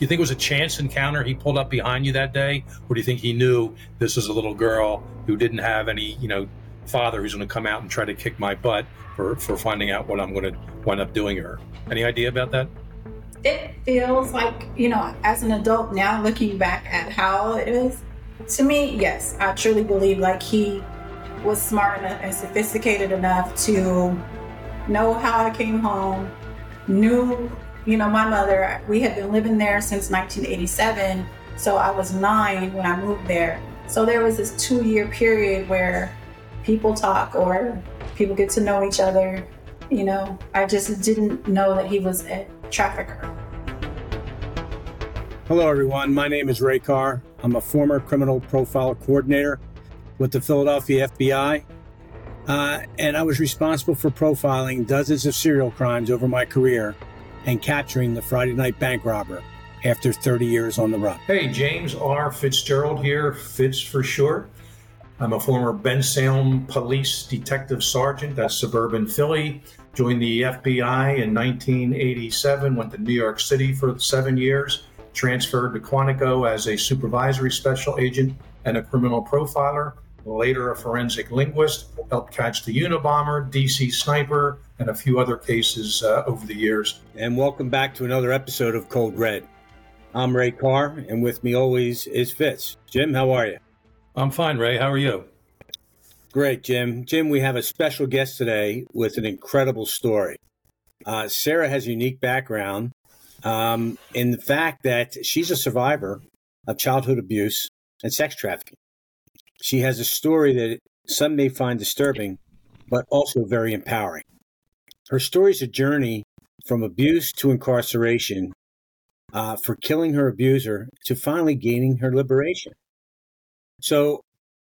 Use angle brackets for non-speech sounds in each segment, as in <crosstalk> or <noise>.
you think it was a chance encounter? He pulled up behind you that day, or do you think he knew this is a little girl who didn't have any, you know, father who's going to come out and try to kick my butt for for finding out what I'm going to wind up doing her? Any idea about that? It feels like you know, as an adult now, looking back at how it is, to me, yes, I truly believe like he was smart enough and sophisticated enough to know how I came home, knew you know, my mother, we had been living there since 1987. So I was nine when I moved there. So there was this two year period where people talk or people get to know each other. You know, I just didn't know that he was a trafficker. Hello, everyone. My name is Ray Carr. I'm a former criminal profile coordinator with the Philadelphia FBI. Uh, and I was responsible for profiling dozens of serial crimes over my career and capturing the Friday night bank robber after 30 years on the run. Hey, James R. Fitzgerald here, Fitz for short. I'm a former Bensalem Police Detective Sergeant, that's suburban Philly. Joined the FBI in 1987, went to New York City for seven years, transferred to Quantico as a supervisory special agent and a criminal profiler later a forensic linguist, helped catch the Unabomber, DC Sniper, and a few other cases uh, over the years. And welcome back to another episode of Cold Red. I'm Ray Carr, and with me always is Fitz. Jim, how are you? I'm fine, Ray. How are you? Great, Jim. Jim, we have a special guest today with an incredible story. Uh, Sara has a unique background um, in the fact that she's a survivor of childhood abuse and sex trafficking. She has a story that some may find disturbing, but also very empowering. Her story is a journey from abuse to incarceration, uh, for killing her abuser to finally gaining her liberation. So,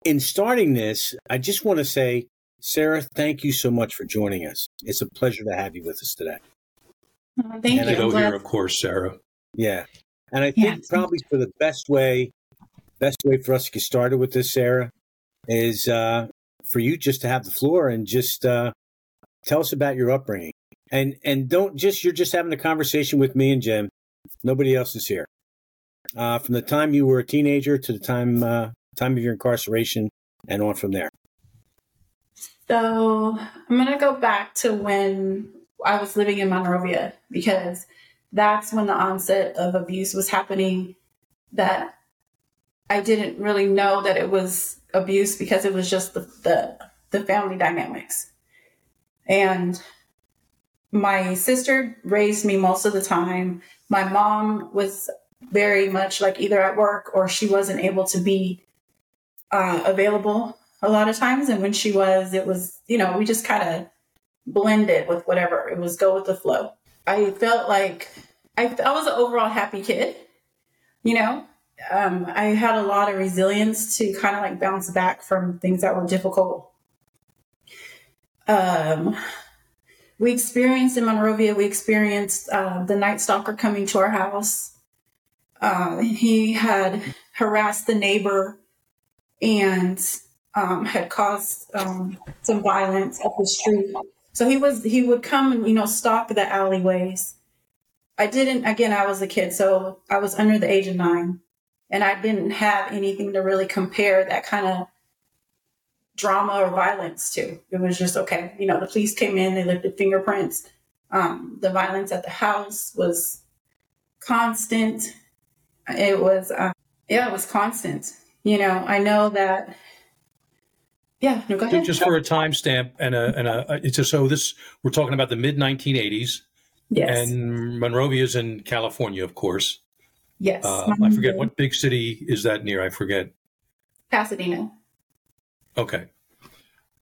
in starting this, I just want to say, Sara, thank you so much for joining us. It's a pleasure to have you with us today. Uh, thank and you. here, of course, Sara. Yeah. And I think probably for the best way best way for us to get started with this, Sara, is uh, for you just to have the floor and just uh, tell us about your upbringing. And and don't just you're just having a conversation with me and Jim. Nobody else is here. Uh, from the time you were a teenager to the time uh, time of your incarceration and on from there. So I'm gonna go back to when I was living in Monrovia because that's when the onset of abuse was happening. That I didn't really know that it was abuse because it was just the, the, the family dynamics. And my sister raised me most of the time. My mom was very much like either at work or she wasn't able to be uh, available a lot of times. And when she was, it was, you know, we just kind of blended with whatever. It was go with the flow. I felt like I, I was an overall happy kid, you know, um, I had a lot of resilience to kind of like bounce back from things that were difficult. Um, we experienced in Monrovia, we experienced uh, the Night Stalker coming to our house. Uh, he had harassed the neighbor and um, had caused um, some violence up the street. So he was he would come and you know stalk the alleyways. I didn't again. I was a kid, so I was under the age of nine and I didn't have anything to really compare that kind of drama or violence to. It was just okay. You know, the police came in, they lifted fingerprints. Um, the violence at the house was constant. It was, uh, yeah, it was constant. You know, I know that. Yeah, no, go ahead. Just for a timestamp and a and a it's a, so this we're talking about the mid 1980s. Yes. And Monrovia's in California, of course. Yes. Uh, I forget what big city is that near. I forget. Pasadena. Okay.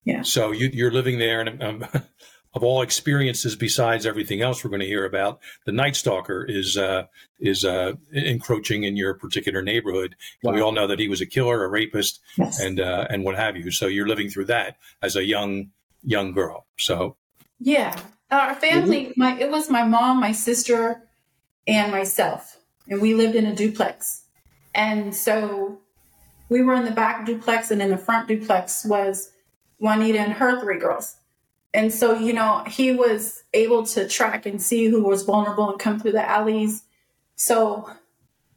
Yeah. So you, you're living there, and um, <laughs> of all experiences besides everything else we're going to hear about, the Night Stalker is uh, is uh, encroaching in your particular neighborhood. Wow. We all know that he was a killer, a rapist, yes. and uh, and what have you. So you're living through that as a young young girl. So yeah, our family. My it was my mom, my sister, and myself and we lived in a duplex. And so we were in the back duplex, and in the front duplex was Juanita and her three girls. And so, you know, he was able to track and see who was vulnerable and come through the alleys. So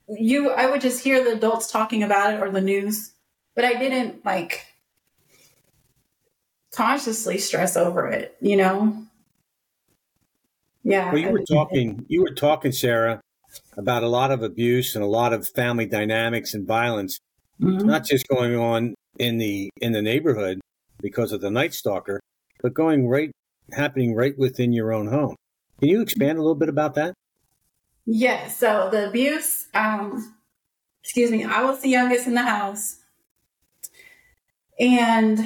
you I would just hear the adults talking about it or the news, but I didn't like consciously stress over it, you know? Yeah. Well, you were talking, you were talking, Sara, about a lot of abuse and a lot of family dynamics and violence, mm-hmm. not just going on in the in the neighborhood because of the Night Stalker, but going right happening right within your own home. Can you expand a little bit about that? Yes. Yeah, so the abuse, um, excuse me, I was the youngest in the house, and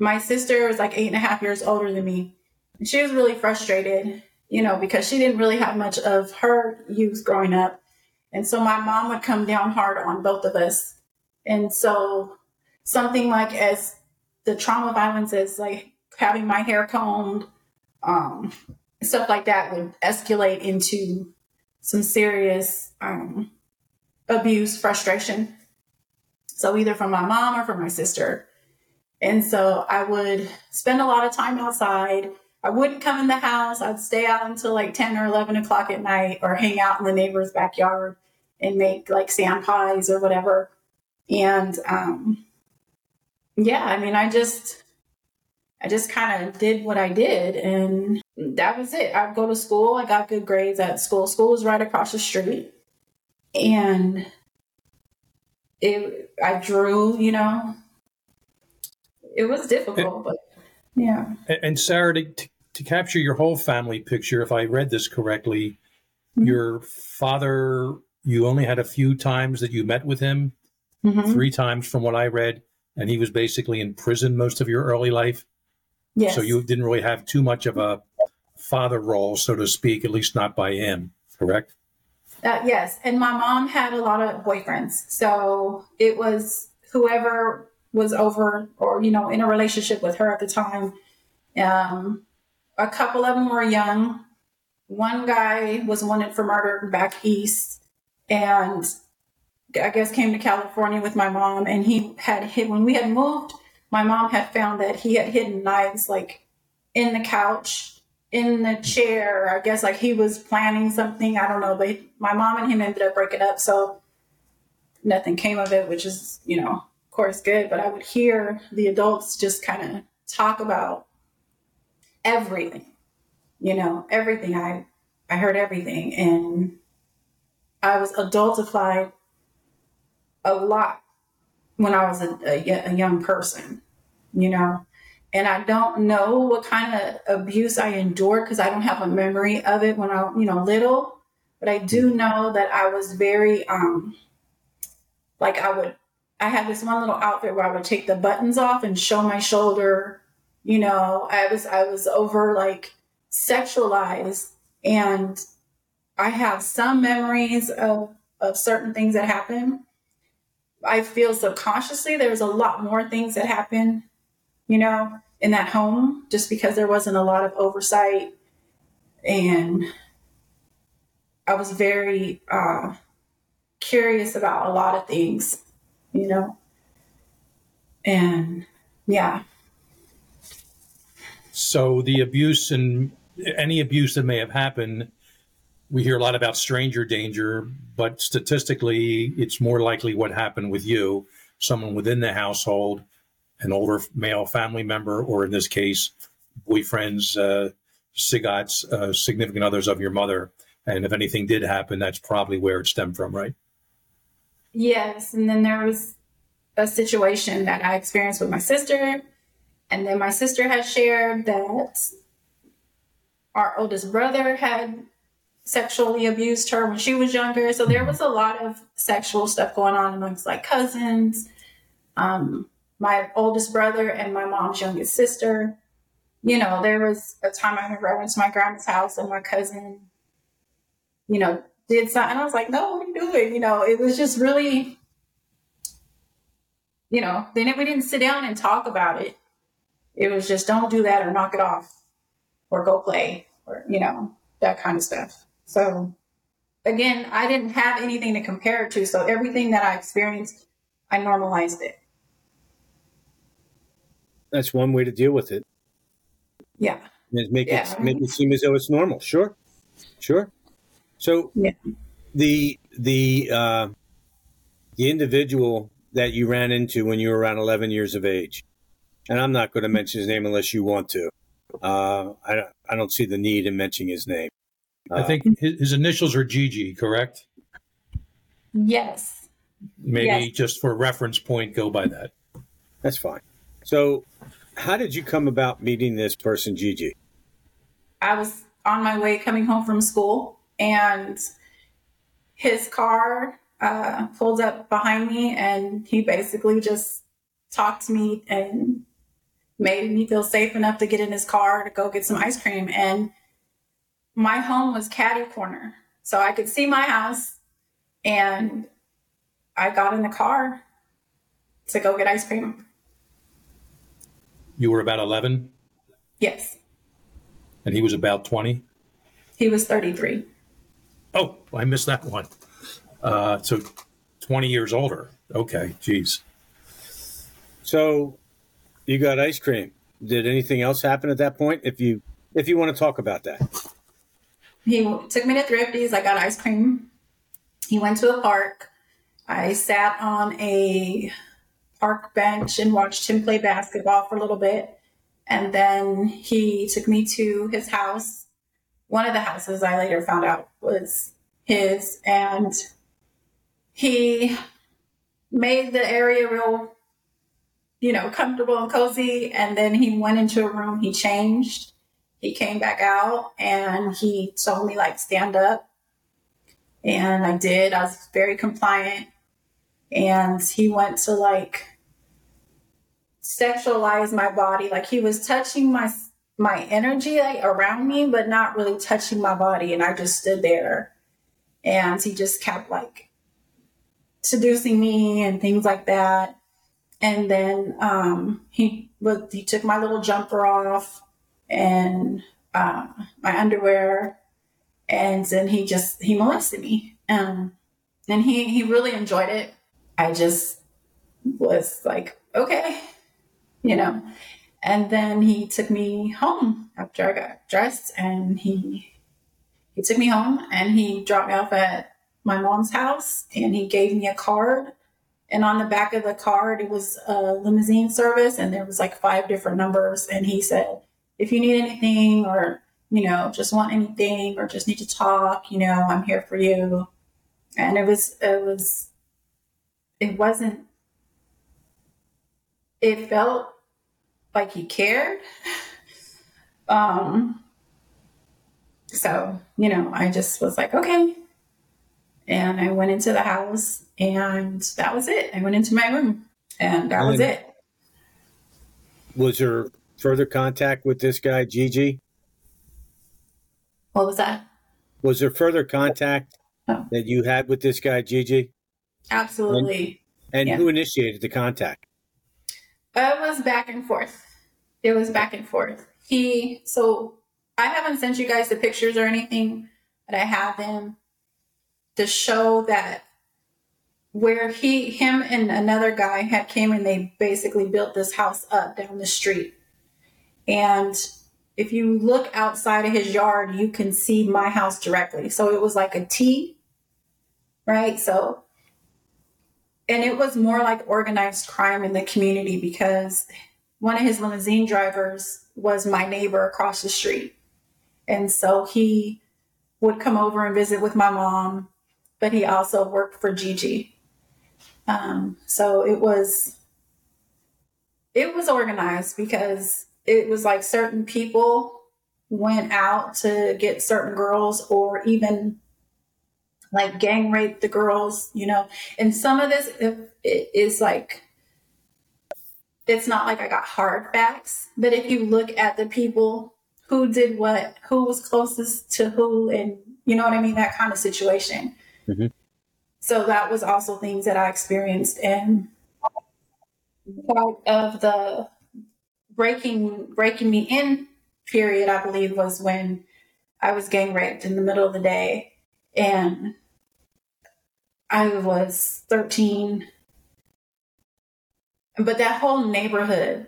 my sister was like eight and a half years older than me. And she was really frustrated, you know, because she didn't really have much of her youth growing up. And so my mom would come down hard on both of us. And so something like as the trauma violence is like having my hair combed, um, stuff like that would escalate into some serious um, abuse, frustration. So either from my mom or from my sister. And so I would spend a lot of time outside. I wouldn't come in the house. I'd stay out until like 10 or 11 o'clock at night or hang out in the neighbor's backyard and make like sand pies or whatever. And um, yeah, I mean, I just, I just kind of did what I did and that was it. I'd go to school. I got good grades at school. School was right across the street. And it, I drew, you know, it was difficult, and, but yeah. And Sara, to, to capture your whole family picture, if I read this correctly, mm-hmm. your father, you only had a few times that you met with him, mm-hmm. three times from what I read, and he was basically in prison most of your early life. Yes. So you didn't really have too much of a father role, so to speak, at least not by him, correct? Uh, yes. And my mom had a lot of boyfriends. So it was whoever was over or, you know, in a relationship with her at the time. Um, a couple of them were young. One guy was wanted for murder back east and I guess came to California with my mom and he had hit when we had moved, my mom had found that he had hidden knives like in the couch, in the chair. I guess like he was planning something. I don't know, but my mom and him ended up breaking up. So nothing came of it, which is, you know, of course good, but I would hear the adults just kind of talk about everything, you know, everything. I I heard everything, and I was adultified a lot when I was a, a, a young person, you know. And I don't know what kind of abuse I endured because I don't have a memory of it when I, you know, little. But I do know that I was very, um, like I would I had this one little outfit where I would take the buttons off and show my shoulder. You know, I was I was over like sexualized and I have some memories of of certain things that happen. I feel subconsciously there was a lot more things that happened, you know, in that home just because there wasn't a lot of oversight and I was very uh, curious about a lot of things you know? And yeah. So the abuse and any abuse that may have happened, we hear a lot about stranger danger, but statistically, it's more likely what happened with you, someone within the household, an older male family member, or in this case, boyfriends, uh, SIGOTs, uh, significant others of your mother. And if anything did happen, that's probably where it stemmed from, right? Yes. And then there was a situation that I experienced with my sister. And then my sister had shared that our oldest brother had sexually abused her when she was younger. So there was a lot of sexual stuff going on amongst like cousins, um, my oldest brother, and my mom's youngest sister. You know, there was a time I remember I went to my grandma's house and my cousin, you know, did something. I was like, no, what are you doing? You know, it was just really, you know, then we didn't sit down and talk about it. It was just don't do that or knock it off or go play or, you know, that kind of stuff. So again, I didn't have anything to compare it to. So everything that I experienced, I normalized it. That's one way to deal with it. Yeah. Is Make yeah. it make it seem as though it's normal. Sure. Sure. So yeah. the the uh, the individual that you ran into when you were around 11 years of age, and I'm not going to mention his name unless you want to. Uh, I, I don't see the need in mentioning his name. I think his, his initials are GG, correct? Yes. Maybe Yes. just for reference point, go by that. That's fine. So, how did you come about meeting this person, Gigi? I was on my way coming home from school, and his car uh, pulled up behind me, and he basically just talked to me and made me feel safe enough to get in his car to go get some ice cream. And my home was caddy corner, so I could see my house, and I got in the car to go get ice cream. You were about 11 Yes, and he was about 20. he was 33. Oh, I missed that one. Uh, so 20 years older. Okay, geez. So, you got ice cream. Did anything else happen at that point? If you if you want to talk about that, He took me to Thrifty's. I got ice cream. He went to a park. I sat on a park bench and watched him play basketball for a little bit. And then he took me to his house. One of the houses I later found out was his. And he made the area real, you know, comfortable and cozy. And then he went into a room, he changed he came back out and he told me like stand up. And i did. I was very compliant. And he went to like sexualize my body. Like he was touching my my energy like around me but not really touching my body. And i just stood there. And he just kept like seducing me and things like that. And then um he he took my little jumper off and uh, my underwear, and then he just he molested me, um, and he he really enjoyed it. I just was like, okay, you know, and then he took me home after I got dressed, and he he took me home and he dropped me off at my mom's house, and he gave me a card. And on the back of the card, it was a limousine service, and there was like five different numbers. And he said, if you need anything or you know just want anything or just need to talk you know i'm here for you. And it was it was it wasn't it felt like he cared. <laughs> Um so you know i just was like okay. And i went into the house and that was it. I went into my room and that was it. was there further contact with this guy, Gigi? what was that Was there further contact Oh. that you had with this guy, Gigi? absolutely And Yeah. who initiated the contact? Uh, it was back and forth. It was back and forth. He, so I haven't sent you guys the pictures or anything, but I have them to show that where he, him and another guy had came and they basically built this house up down the street. And if you look outside of his yard, you can see my house directly. So it was like a T, right? So and it was more like organized crime in the community because one of his limousine drivers was my neighbor across the street. And so he would come over and visit with my mom, but he also worked for Gigi. Um, so it was it was organized because it was like certain people went out to get certain girls or even like gang rape the girls, you know. And some of this if it is like it's not like I got hard facts, but if you look at the people who did what, who was closest to who, and you know what I mean, that kind of situation. Mhm. So that was also things that I experienced, and part of the breaking breaking me in period, I believe, was when I was gang raped in the middle of the day, and I was 13. But that whole neighborhood,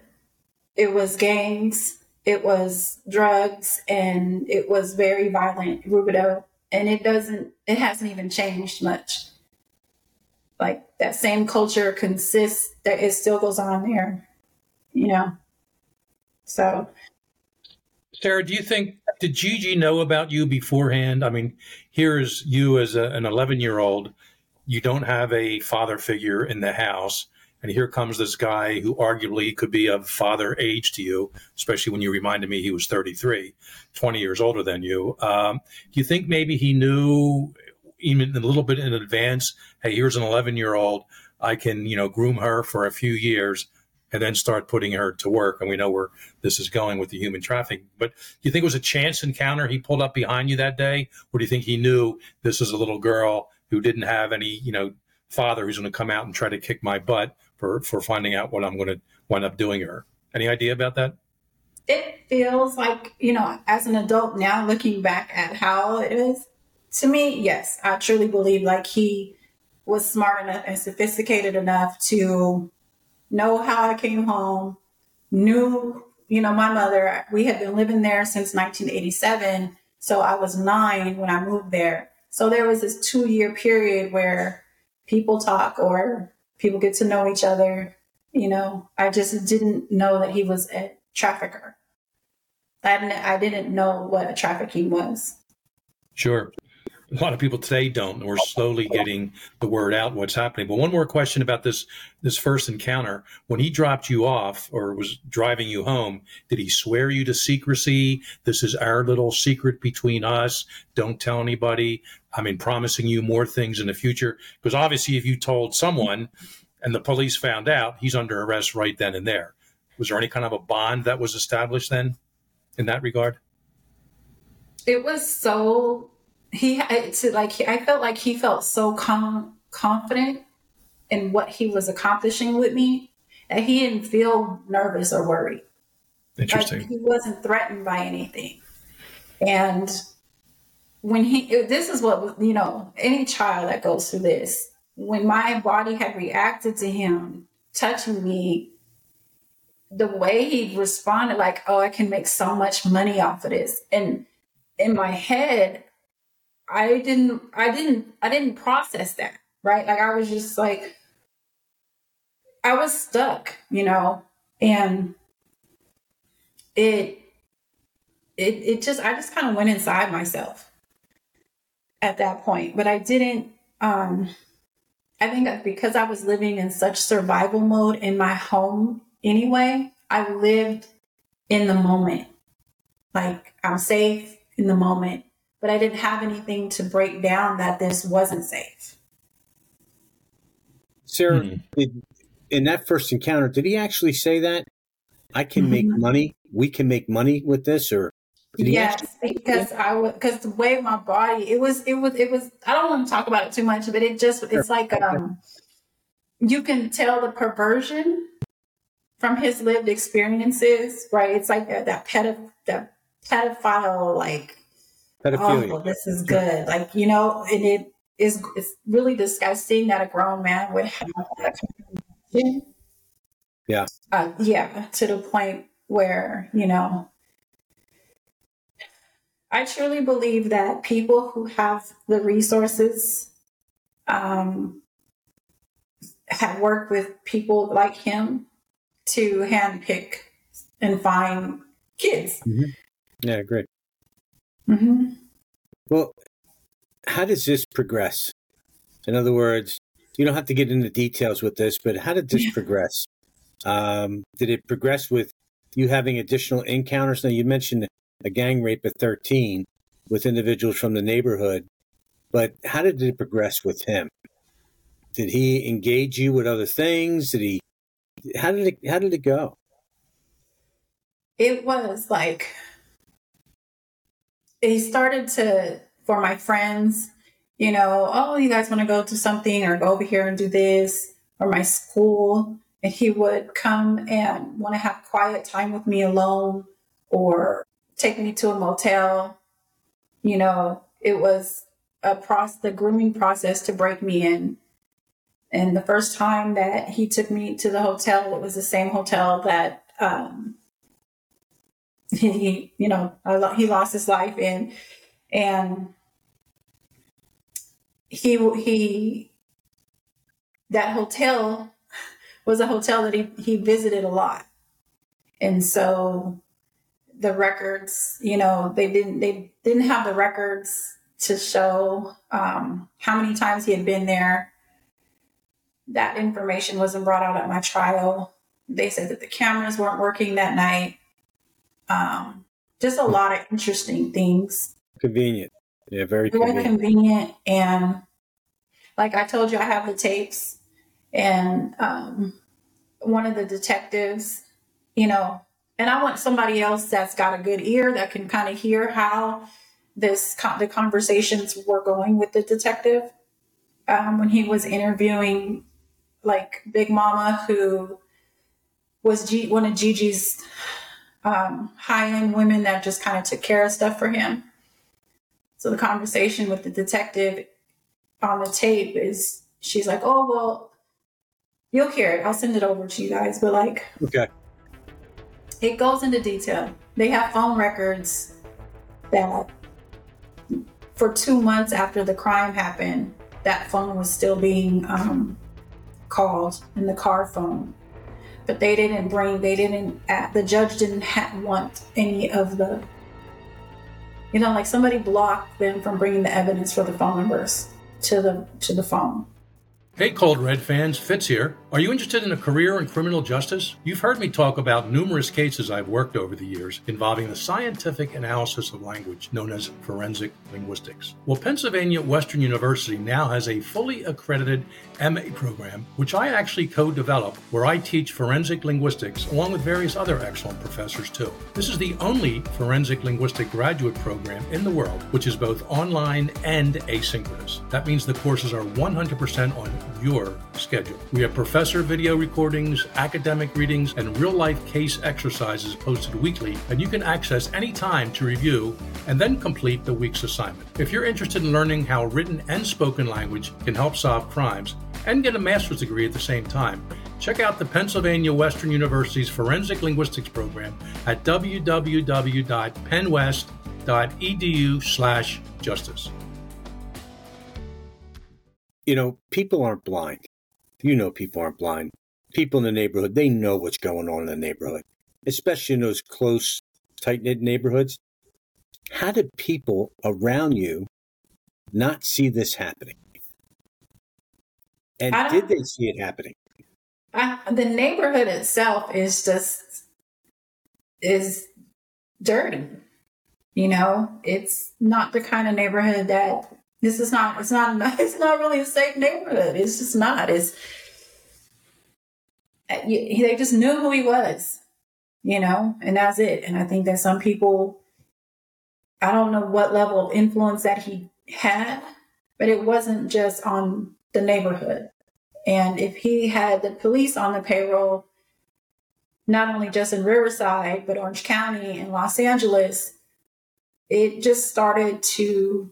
it was gangs, it was drugs, and it was very violent, Rubidoux. and it doesn't it hasn't even changed much like that same culture consists that it still goes on there you know so sara do you think did gigi know about you beforehand i mean here's you as a, an 11 year old you don't have a father figure in the house and here comes this guy who arguably could be of father age to you, especially when you reminded me he was 33, 20 years older than you. Um, do you think maybe he knew even a little bit in advance, hey, here's an 11 year old. I can, you know, groom her for a few years and then start putting her to work. And we know where this is going with the human trafficking. But do you think it was a chance encounter he pulled up behind you that day? Or do you think he knew this is a little girl who didn't have any, you know, father who's going to come out and try to kick my butt for for finding out what I'm going to wind up doing her. Any idea about that? It feels like you know, as an adult now, looking back at how it is, to me, yes, I truly believe like he was smart enough and sophisticated enough to know how I came home, knew, you know, my mother, we had been living there since 1987. So I was nine when I moved there. So there was this two year period where people talk or people get to know each other. You know, I just didn't know that he was a trafficker. I didn't, I didn't know what a trafficking was. Sure. A lot of people today don't, and we're slowly getting the word out what's happening. But one more question about this this first encounter. When he dropped you off or was driving you home, did he swear you to secrecy? This is our little secret between us. Don't tell anybody. I mean, promising you more things in the future. Because obviously, if you told someone and the police found out, he's under arrest right then and there. Was there any kind of a bond that was established then in that regard? It was so he to like he, I felt like he felt so com- confident in what he was accomplishing with me that he didn't feel nervous or worried. Interesting. Like he wasn't threatened by anything, and when he this is what you know any child that goes through this when my body had reacted to him touching me the way he responded like oh i can make so much money off of this and in my head i didn't i didn't i didn't process that right like i was just like i was stuck you know and it it it just i just kind of went inside myself at that point, but I didn't. Um, I think because I was living in such survival mode in my home anyway, I lived in the moment. Like I'm safe in the moment, but I didn't have anything to break down that this wasn't safe. Sara, hmm did, in that first encounter, did he actually say that? I can mm-hmm. make money. We can make money with this, or yes, because I would because the way my body it was it was it was I don't want to talk about it too much, but it just it's like um you can tell the perversion from his lived experiences, right? It's like that, that pedophile that pedophile like Pedophilia. oh this is good. Like, you know, and it is it's really disgusting that a grown man would have that Yeah. Uh, yeah, to the point where, you know, I truly believe that people who have the resources um, have worked with people like him to handpick and find kids. Mm-hmm. Yeah, great. Mm-hmm. Well, how does this progress? In other words, you don't have to get into details with this, but how did this progress? Um, did it progress with you having additional encounters? Now, you mentioned a gang rape at 13 with individuals from the neighborhood. But how did it progress with him? Did he engage you with other things? Did he? How did it? How did it go? It was like he started to for my friends. You know, oh, you guys want to go to something or go over here and do this or my school, and he would come and want to have quiet time with me alone or take me to a motel. You know, it was a process, the grooming process to break me in. And the first time that he took me to the hotel, it was the same hotel that um, <laughs> he, you know, he lost his life in. And he he that hotel was a hotel that he, he visited a lot. And so the records, you know, they didn't they didn't have the records to show um, how many times he had been there. That information wasn't brought out at my trial. They said that the cameras weren't working that night. Um, just a lot of interesting things. Convenient. Yeah, very convenient. convenient. And like I told you, I have the tapes. And um, one of the detectives, you know, and I want somebody else that's got a good ear that can kind of hear how this the conversations were going with the detective um, when he was interviewing like Big Mama, who was G- one of Gigi's um, high end women that just kind of took care of stuff for him. So the conversation with the detective on the tape is she's like, "Oh well, you'll hear it. I'll send it over to you guys." But like, okay, it goes into detail. They have phone records that for two months after the crime happened, that phone was still being um, called in the car phone. But they didn't bring, they didn't, uh, the judge didn't ha- want any of the, you know, like somebody blocked them from bringing the evidence for the phone numbers to the to the phone. Hey, Cold Red fans, Fitz here. Are you interested in a career in criminal justice? You've heard me talk about numerous cases I've worked over the years involving the scientific analysis of language known as forensic linguistics. Well, Pennsylvania Western University now has a fully accredited MA program, which I actually co develop, where I teach forensic linguistics along with various other excellent professors, too. This is the only forensic linguistic graduate program in the world which is both online and asynchronous. That means the courses are 100% on your schedule. We have professor video recordings, academic readings, and real life case exercises posted weekly, and you can access anytime to review and then complete the week's assignment. If you're interested in learning how written and spoken language can help solve crimes and get a master's degree at the same time, check out the Pennsylvania Western University's Forensic Linguistics program at www.pennwest.edu/justice. You know, people aren't blind. You know, people aren't blind. People in the neighborhood, they know what's going on in the neighborhood, especially in those close, tight knit neighborhoods. How did people around you not see this happening? And did they see it happening? I, the neighborhood itself is just is dirty. You know, it's not the kind of neighborhood that this is not. It's not. <laughs> It's not really a safe neighborhood. It's just not. It's uh, they just knew who he was, you know, and that's it. And I think that some people, I don't know what level of influence that he had, but it wasn't just on the neighborhood. And if he had the police on the payroll, not only just in Riverside, but Orange County and Los Angeles, it just started to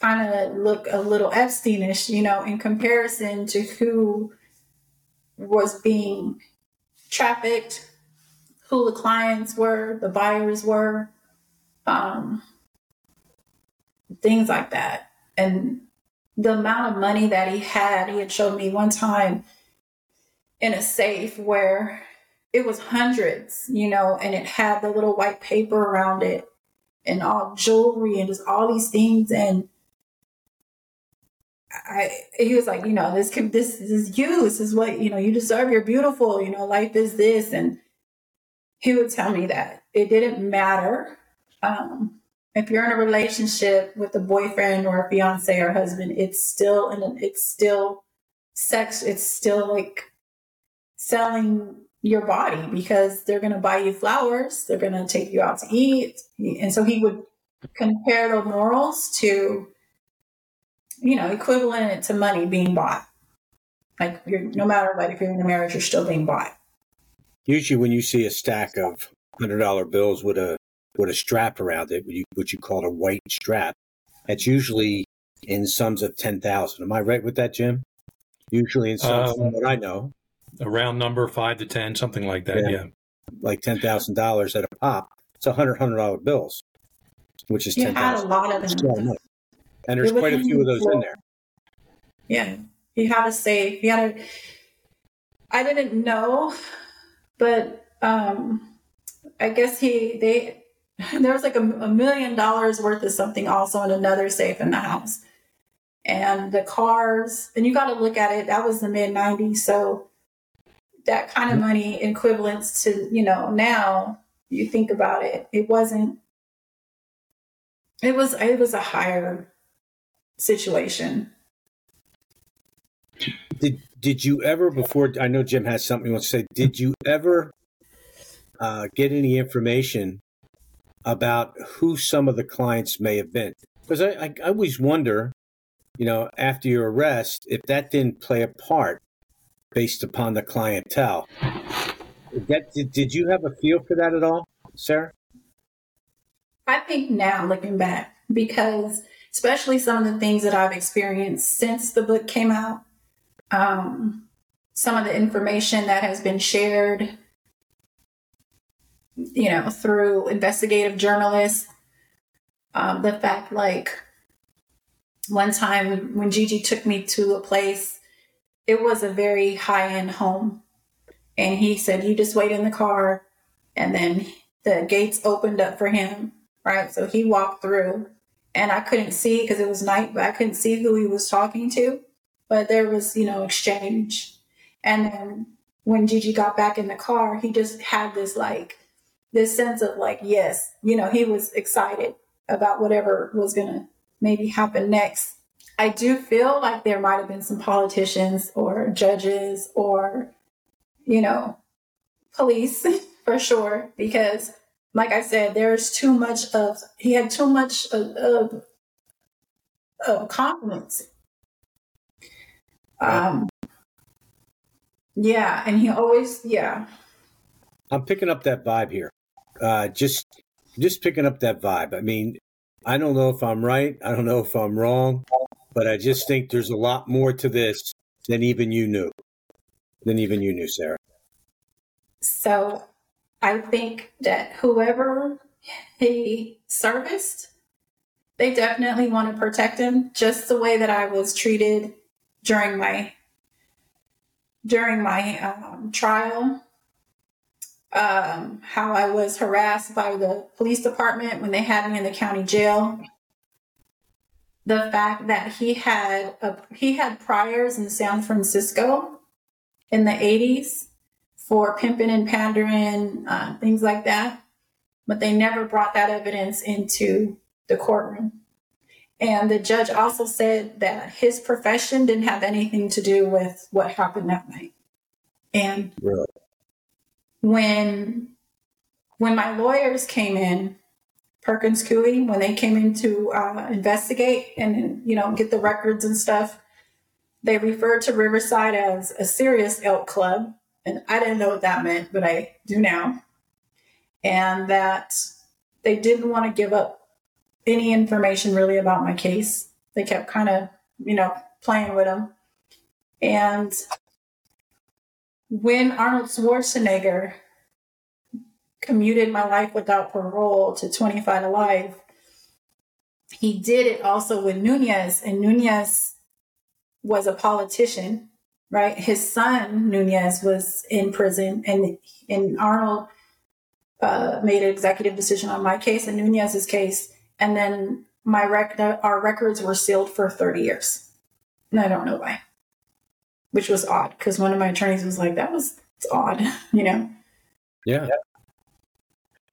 kind of look a little Epsteinish, you know, in comparison to who was being trafficked, who the clients were, the buyers were, um, things like that. And the amount of money that he had, he had showed me one time in a safe where it was hundreds, you know, and it had the little white paper around it and all jewelry and just all these things. And I, he was like, you know, this can, this, this is you. This is what, you know, you deserve. You're beautiful. You know, life is this. And he would tell me that it didn't matter. Um, if you're in a relationship with a boyfriend or a fiance or husband, it's still, and it's still sex. It's still like selling your body because they're going to buy you flowers. They're going to take you out to eat. And so he would compare the morals to, you know, equivalent to money being bought. Like you're, no matter what, if you're in a marriage, you're still being bought. Usually, when you see a stack of hundred dollar bills with a with a strap around it, which you call a white strap, that's usually in sums of ten thousand. Am I right with that, Jim? Usually in sums, um, from what I know, a round number, five to ten, something like that. Yeah, yeah. like ten thousand dollars at a pop. It's a hundred hundred dollar bills, which is you ten thousand. a lot of them. And there's quite a few of those in there. Yeah. He had a safe. He had a I didn't know, but um I guess he they <laughs> there was like a, a million dollars worth of something also in another safe in the house. And the cars, and you got to look at it, that was the mid 90s. So that kind of money equivalents to, you know, now you think about it, it wasn't, it was, it was a higher situation. Did, did you ever before, I know Jim has something he wants to say, did you ever uh, get any information about who some of the clients may have been. Because I, I, I always wonder, you know, after your arrest, if that didn't play a part based upon the clientele. That, did, did you have a feel for that at all, Sara? I think now, looking back, because especially some of the things that I've experienced since the book came out, um, some of the information that has been shared you know, through investigative journalists. Um, the fact, like, one time when Gigi took me to a place, it was a very high end home. And he said, You just wait in the car. And then the gates opened up for him, right? So he walked through, and I couldn't see because it was night, but I couldn't see who he was talking to. But there was, you know, exchange. And then when Gigi got back in the car, he just had this like this sense of like, yes, you know, he was excited about whatever was going to maybe happen next. I do feel like there might have been some politicians or judges or, you know, police <laughs> for sure, because like I said, there's too much of, he had too much of, of, of confidence. Um, yeah, and he always, yeah. I'm picking up that vibe here uh, just just picking up that vibe. I mean, I don't know if I'm right. I don't know if I'm wrong, but I just think there's a lot more to this than even you knew. Than even you knew, Sara. So I think that whoever he serviced, they definitely want to protect him just the way that I was treated during my during my um, trial um, how I was harassed by the police department when they had me in the county jail. The fact that he had a, he had priors in San Francisco in the 80s for pimping and pandering, uh, things like that, but they never brought that evidence into the courtroom. And the judge also said that his profession didn't have anything to do with what happened that night. And really? When when my lawyers came in, Perkins Coie, when they came in to uh, investigate and you know get the records and stuff, they referred to Riverside as a serious elk club, and I didn't know what that meant, but I do now, and that they didn't want to give up any information really about my case. They kept kind of you know playing with them, and when Arnold Schwarzenegger commuted my life without parole to 25 to life, he did it also with Nunez, and Nunez was a politician, right? His son Nunez was in prison, and and Arnold uh, made an executive decision on my case and Nunez's case, and then my rec- our records were sealed for 30 years, and I don't know why which was odd because one of my attorneys was like, that was it's odd, <laughs> you know? Yeah.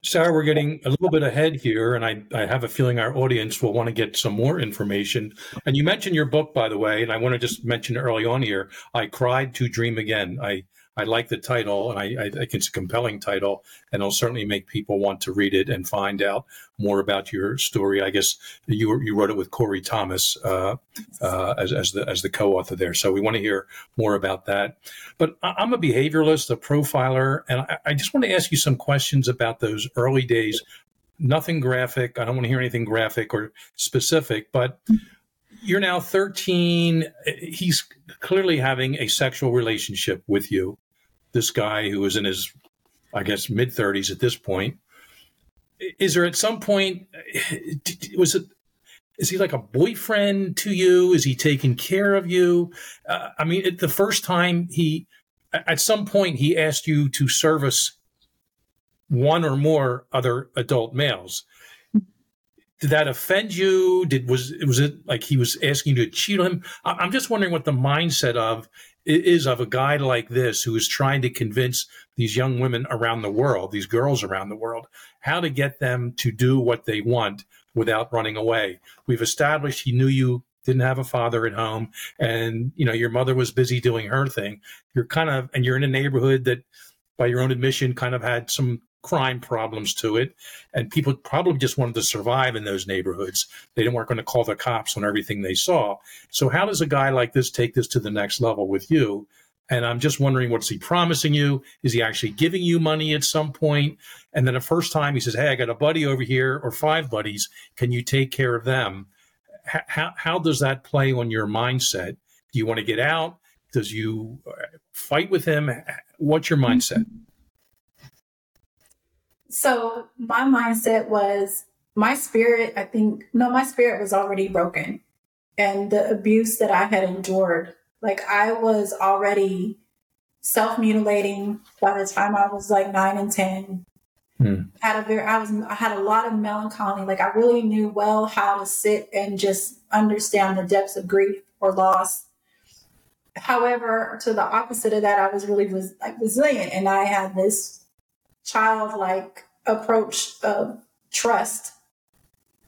Sara, we're getting a little bit ahead here, and I, I have a feeling our audience will want to get some more information. And you mentioned your book, by the way, and I want to just mention early on here I Cried to Dream Again. I I like the title, and I, I, think it's a compelling title, and it'll certainly make people want to read it and find out more about your story. I guess you you wrote it with Cori Thomas uh, uh, as, as the as the co-author there, so we want to hear more about that. But I'm a behavioralist, a profiler, and I, I just want to ask you some questions about those early days. Nothing graphic. I don't want to hear anything graphic or specific, but you're now 13. He's clearly having a sexual relationship with you this guy who was in his, I guess, mid 30s at this point. Is there at some point, <sighs> was it, is he like a boyfriend to you? Is he taking care of you? Uh, I mean, it, the first time he, at some point, he asked you to service one or more other adult males. Did that offend you? Did was was it like he was asking you to cheat on him? I'm just wondering what the mindset of is of a guy like this who is trying to convince these young women around the world, these girls around the world, how to get them to do what they want without running away. We've established he knew you didn't have a father at home and you know your mother was busy doing her thing. You're kind of and you're in a neighborhood that by your own admission kind of had some crime problems to it and people probably just wanted to survive in those neighborhoods they weren't going to call the cops on everything they saw so how does a guy like this take this to the next level with you and I'm just wondering, what's he promising you? Is he actually giving you money at some point? And then the first time he says, Hey, I got a buddy over here or five buddies. Can you take care of them? How, how does that play on your mindset? Do you want to get out? Does you uh, fight with him? What's your mindset? So my mindset was my spirit, I think, no, my spirit was already broken. And the abuse that I had endured like I was already self mutilating by the time I was like nine and ten. Hmm. Had a very I was I had a lot of melancholy. Like I really knew well how to sit and just understand the depths of grief or loss. However, to the opposite of that, I was really was like resilient, and I had this childlike approach of trust.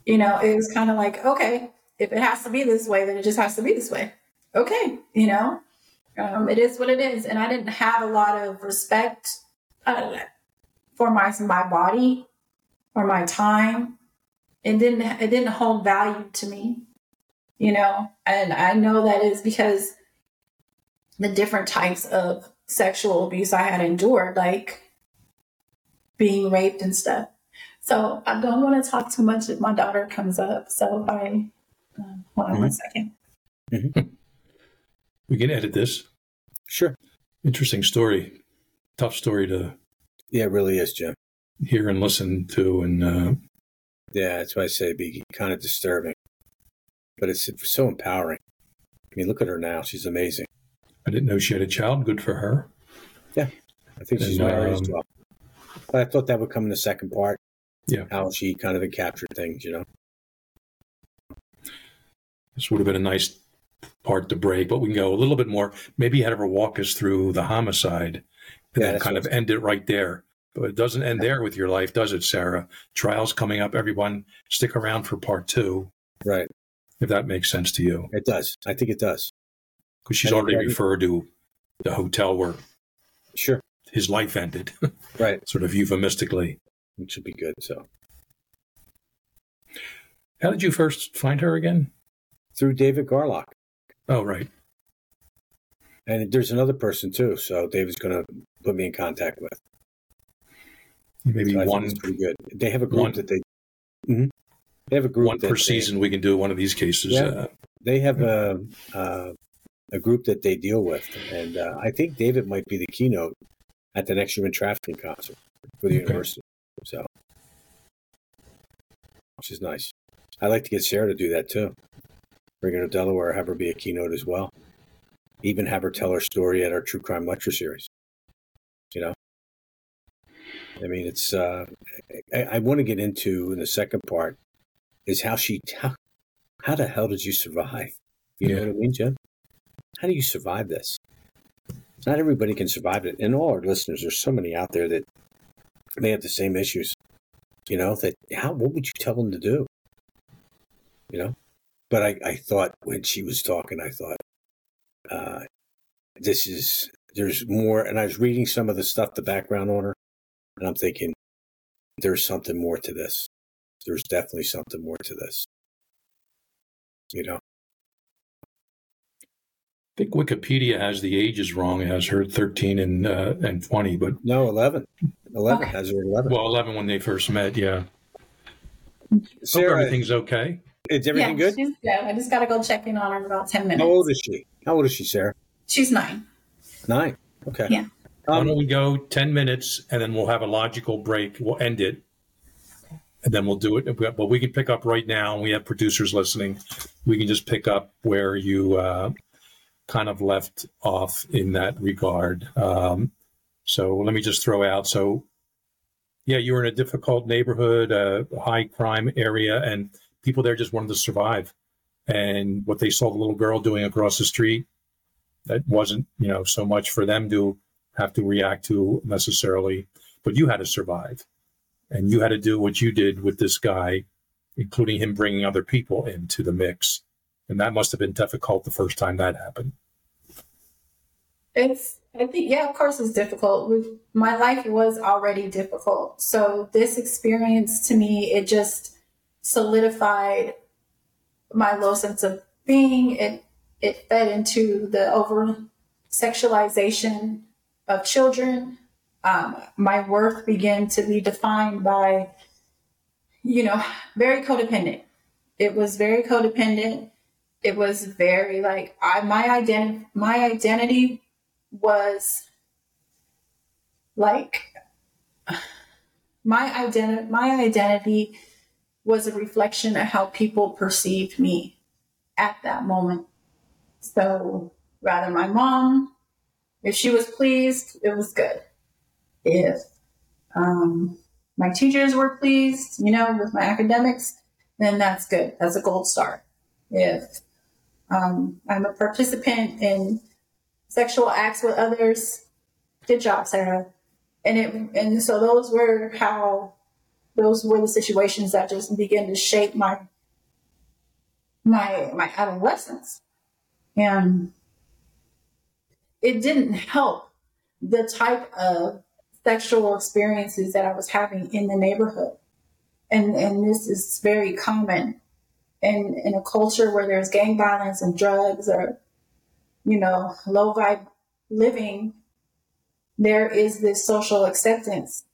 You know, it was kind of like, okay, if it has to be this way, then it just has to be this way okay, you know, um, it is what it is. And I didn't have a lot of respect uh, for my my body or my time. It didn't it didn't hold value to me, you know. And I know that is because the different types of sexual abuse I had endured, like being raped and stuff. So I don't want to talk too much if my daughter comes up. So I uh, hold on mm-hmm. one second. Mm-hmm. We can edit this. Sure. Interesting story. Tough story to. Yeah, it really is, Jim. Hear and listen to, and uh, yeah, that's why I say it'd be kind of disturbing, but it's so empowering. I mean, look at her now; she's amazing. I didn't know she had a child. Good for her. Yeah, I think she's and, married um, as well. But I thought that would come in the second part. Yeah, how she kind of captured things, you know. This would have been a nice part to break, but we can go a little bit more. Maybe have her walk us through the homicide and yeah, then kind of end it right there. But it doesn't end there with your life, does it, Sara? Trials coming up. Everyone stick around for part two. Right. If that makes sense to you. It does. I think it does. Because she's already referred to the hotel where sure his life ended. <laughs> right. sort of euphemistically. It should be good. So how did you first find her again? Through David Garlock. Oh, right. And there's another person too. So David's going to put me in contact with. Maybe so one. pretty good. They have a group one, that they. Mm-hmm. They have a group one per they, season. We can do one of these cases. Yeah, uh, they have a uh, a group that they deal with, and uh, I think David might be the keynote at the next human trafficking concert for the okay. university. So, which is nice. I'd like to get Sara to do that too bring her to Delaware, have her be a keynote as well. Even have her tell her story at our True Crime Lecture Series. You know? I mean, it's, uh, I, I want to get into in the second part is how she, how, how the hell did you survive? You know what I mean, Jim? How do you survive this? Not everybody can survive it. And all our listeners, there's so many out there that may have the same issues. You know, that how, what would you tell them to do? You know? But I, I thought when she was talking, I thought, uh, this is, there's more. And I was reading some of the stuff, the background on her, and I'm thinking, there's something more to this. There's definitely something more to this. You know? I think Wikipedia has the ages wrong. It has her 13 and uh, and 20, but no, 11. 11 okay. has her 11. Well, 11 when they first met, yeah. Sara, Hope everything's okay. Is everything yeah, good? She's good. I just got to go check in on her in about 10 minutes. How old is she? How old is she, Sara? She's nine. Nine. Okay. Yeah. Why don't we go 10 minutes and then we'll have a logical break. We'll end it. and then we'll do it. But we can pick up right now. We have producers listening. We can just pick up where you uh, kind of left off in that regard. Um, so let me just throw out. So, yeah, you were in a difficult neighborhood, a high crime area, and people there just wanted to survive. And what they saw the little girl doing across the street, that wasn't, you know, so much for them to have to react to necessarily, but you had to survive and you had to do what you did with this guy, including him bringing other people into the mix. And that must have been difficult the first time that happened. It's, I think, yeah, of course, it's difficult. My life was already difficult. So this experience to me, it just solidified my low sense of being. It, it fed into the over sexualization of children um, my worth began to be defined by, you know, very codependent. It was very codependent. It was very like I my identity my identity was like my identity my identity was a reflection of how people perceived me at that moment. So rather my mom, if she was pleased, it was good if um, my teachers were pleased, you know, with my academics, then that's good. That's a gold star. If um, I'm a participant in sexual acts with others, good job, Sara. And it and so those were how those were the situations that just began to shape my my my adolescence. And it didn't help the type of sexual experiences that I was having in the neighborhood. And, and this is very common in, in a culture where there's gang violence and drugs or, you know, low vibe living. There is this social acceptance,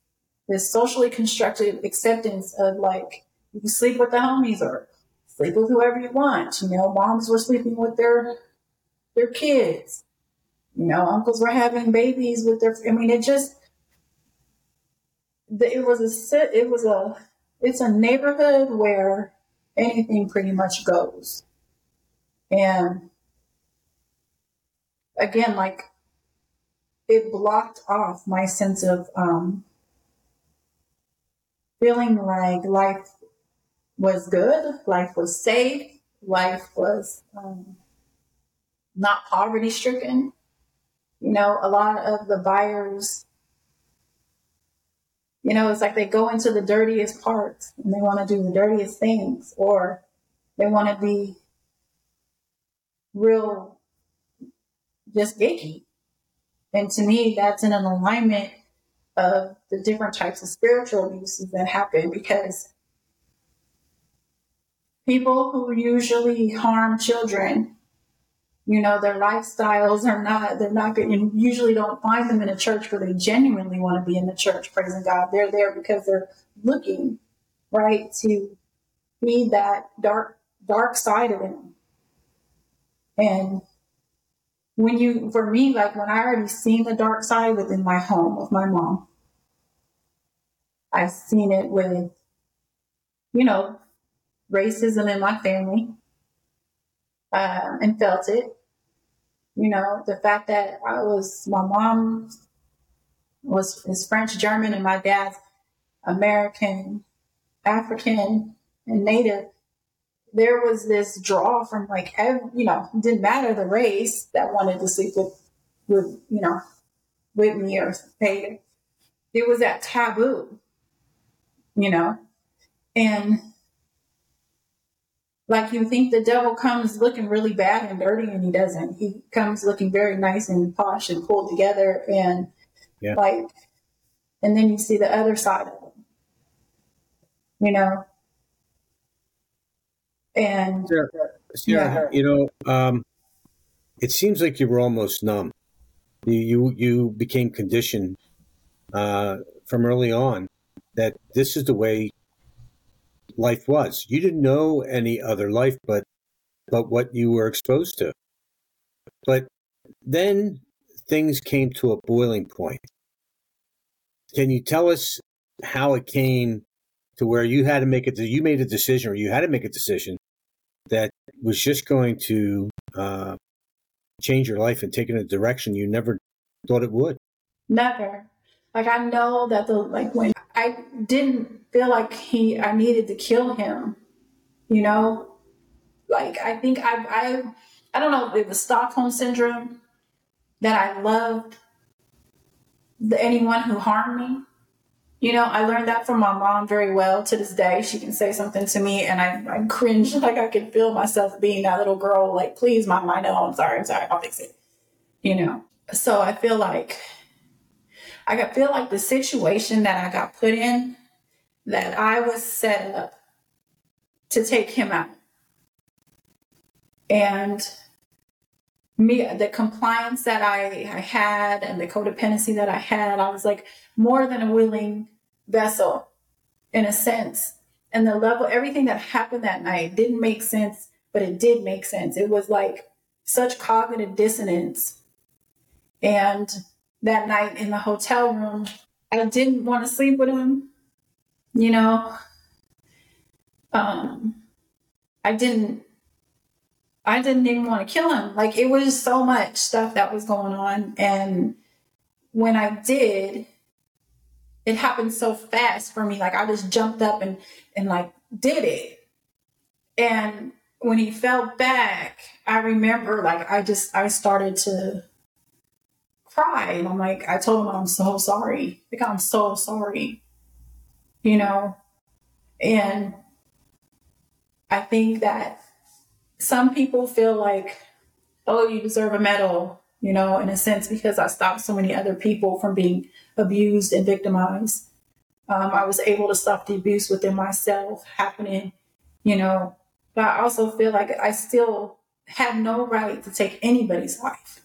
this socially constructed acceptance of like, you can sleep with the homies or sleep with whoever you want. You know, moms were sleeping with their, their kids. You know, uncles were having babies with their, I mean, it just, it was a it was a it's a neighborhood where anything pretty much goes. And again like it blocked off my sense of um, feeling like life was good life was safe life was um, not poverty stricken. You know a lot of the buyers you know, it's like they go into the dirtiest parts and they want to do the dirtiest things, or they want to be real, just icky. And to me, that's in an alignment of the different types of spiritual abuses that happen because people who usually harm children you know their lifestyles are not they're not good. You usually don't find them in a church where they genuinely want to be in the church praising god. They're there because they're looking right to feed that dark dark side of them and when you for me like when i already seen the dark side within my home with my mom i've seen it with you know racism in my family um, and felt it. You know, the fact that I was, my mom was is French, German, and my dad's American, African, and Native. There was this draw from like, every, you know, didn't matter the race that wanted to sleep with, with you know, with me or pay. It was that taboo, you know, and like you think the devil comes looking really bad and dirty and he doesn't he comes looking very nice and posh and pulled together and yeah. like and then you see the other side of him you know and Sara, Sara, yeah. you know um, it seems like you were almost numb you you, you became conditioned uh, from early on that this is the way life was. You didn't know any other life but but what you were exposed to. But then things came to a boiling point. Can you tell us how it came to where you had to make it, you made a decision or you had to make a decision that was just going to uh, change your life and take in a direction you never thought it would? Never. Like I know that the like when I didn't feel like he I needed to kill him, you know, like I think I I I don't know it was Stockholm syndrome that I loved the, anyone who harmed me. You know, I learned that from my mom very well. To this day, she can say something to me and I, I cringe <laughs> like I can feel myself being that little girl, like, please, mom, I know, I'm sorry, I'm sorry, I'll fix it. You know, so I feel like I feel like the situation that I got put in, that I was set up to take him out. And me, the compliance that I, I had and the codependency that I had, I was like more than a willing vessel in a sense. And the level, everything that happened that night didn't make sense, but it did make sense. It was like such cognitive dissonance. And that night in the hotel room, I didn't want to sleep with him. You know, um, I didn't I didn't even want to kill him. Like it was so much stuff that was going on. And when I did, it happened so fast for me. Like I just jumped up and, and like did it. And when he fell back, I remember like I just, I started to cry. And I'm like, I told him I'm so sorry. Like I'm so sorry, you know? And I think that some people feel like, oh, you deserve a medal, you know, in a sense, because I stopped so many other people from being abused and victimized. Um, I was able to stop the abuse within myself happening, you know, but I also feel like I still have no right to take anybody's life.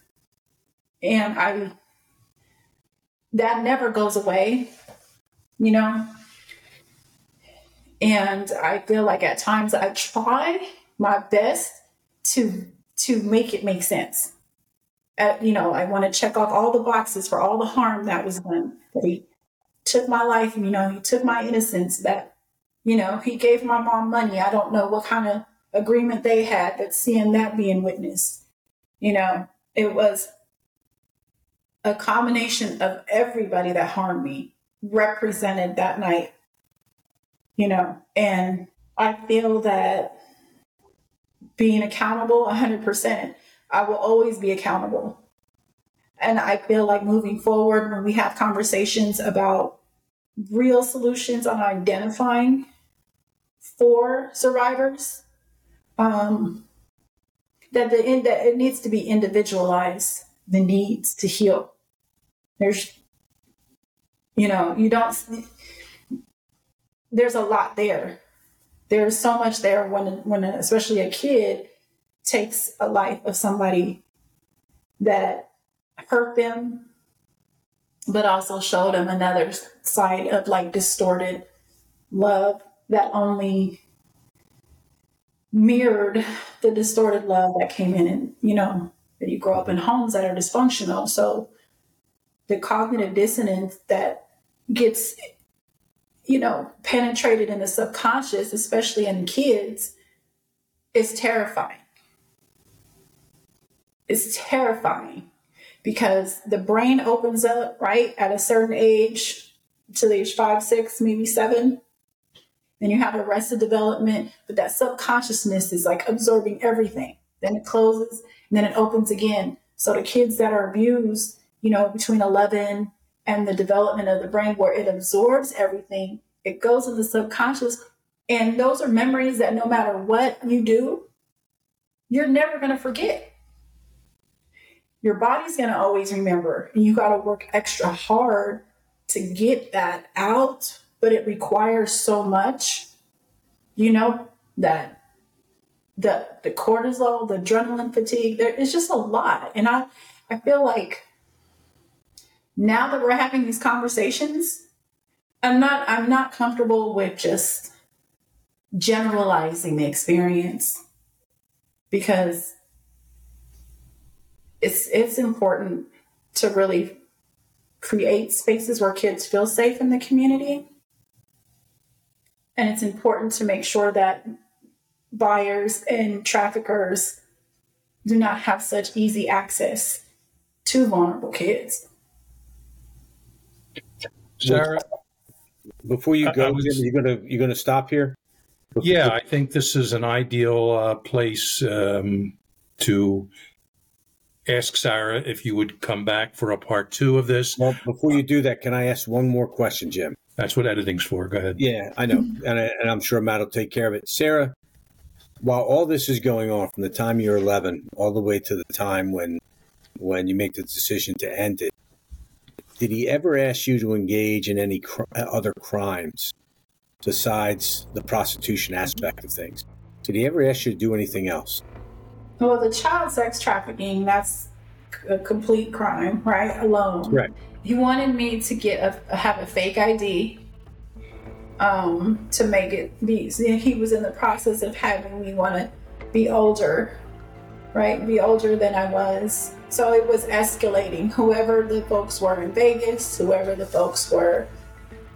And I, that never goes away, you know? And I feel like at times I try my best to to make it make sense. Uh, you know, I want to check off all the boxes for all the harm that was done. That he took my life, you know, he took my innocence. That you know, he gave my mom money. I don't know what kind of agreement they had, but seeing that being witnessed, you know, it was a combination of everybody that harmed me represented that night, you know, and I feel that being accountable 100%. I will always be accountable. And I feel like moving forward, when we have conversations about real solutions on identifying for survivors, um, that the that it needs to be individualized. The needs to heal. There's, you know, you don't. There's a lot there there's so much there when when especially a kid takes a life of somebody that hurt them but also showed them another side of like distorted love that only mirrored the distorted love that came in and you know you grow up in homes that are dysfunctional so the cognitive dissonance that gets you know, penetrated in the subconscious, especially in kids, is terrifying. It's terrifying because the brain opens up, right, at a certain age, to age five, six, maybe seven. Then you have arrested development, but that subconsciousness is like absorbing everything. Then it closes and then it opens again. So the kids that are abused, you know, between 11 and the development of the brain where it absorbs everything. It goes to the subconscious. And those are memories that no matter what you do, you're never going to forget. Your body's going to always remember. And you got to work extra hard to get that out, but it requires so much, you know, that the the cortisol, the adrenaline fatigue, there is just a lot. And I I feel like now that we're having these conversations, I'm not I'm not comfortable with just generalizing the experience because it's it's important to really create spaces where kids feel safe in the community And it's important to make sure that buyers and traffickers do not have such easy access to vulnerable kids. Sara, Before you go, was- you're gonna you're gonna stop here. yeah, I think this is an ideal uh, place um, to ask Sara if you would come back for a part two of this. Well, before you do that, can I ask one more question, Jim? That's what editing's for. Go ahead. Yeah, I know, and, I, and I'm sure Matt will take care of it. Sara, while all this is going on, from the time you're 11 all the way to the time when when you make the decision to end it, did he ever ask you to engage in any cr- other crimes besides the prostitution aspect of things? Did he ever ask you to do anything else? Well, the child sex trafficking, that's a complete crime, right? Alone. Right. He wanted me to get a have a fake ID um, to make it be. He was in the process of having me want to be older, right? Be older than I was. So it was escalating. Whoever the folks were in Vegas, whoever the folks were,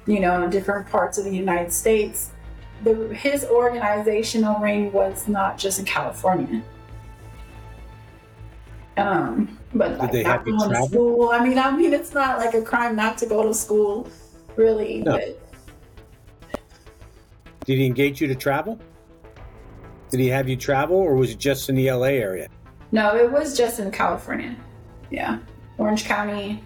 you know, in different parts of the United States, the, his organizational ring was not just in California. Um, but like they not going to school. I mean, I mean, it's not like a crime not to go to school, really. No. But Did he engage you to travel? Did he have you travel, or was it just in the LA area? no, it was just in California. Yeah, Orange County,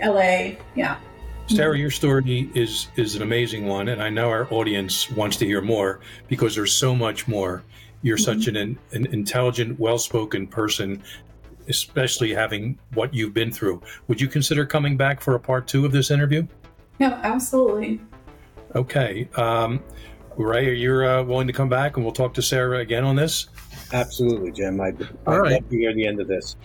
L.A. Yeah. Sara, your story is is an amazing one, and I know our audience wants to hear more because there's so much more. You're such mm-hmm. an, an intelligent, well-spoken person, especially having what you've been through. Would you consider coming back for a part two of this interview? No, absolutely. Okay, um, Ray, are you uh, willing to come back and we'll talk to Sara again on this? Absolutely, Jim. I'd, All right. love to hear the end of this.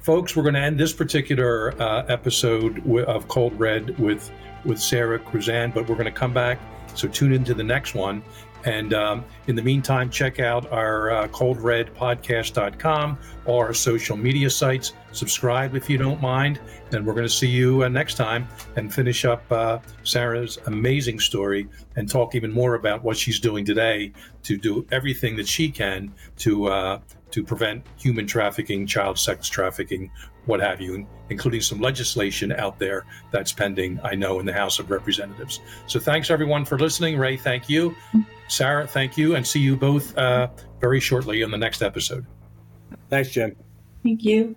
folks we're going to end this particular uh, episode of cold red with with sara kruzan but we're going to come back so tune into the next one and um, in the meantime check out our uh, cold red podcast.com or our social media sites subscribe if you don't mind and we're going to see you uh, next time and finish up uh, sara's amazing story and talk even more about what she's doing today to do everything that she can to uh, to prevent human trafficking, child sex trafficking, what have you, including some legislation out there that's pending, I know, in the House of Representatives. So thanks everyone for listening. Ray, thank you. Sarah, thank you. And see you both uh, very shortly in the next episode. Thanks, Jim. Thank you.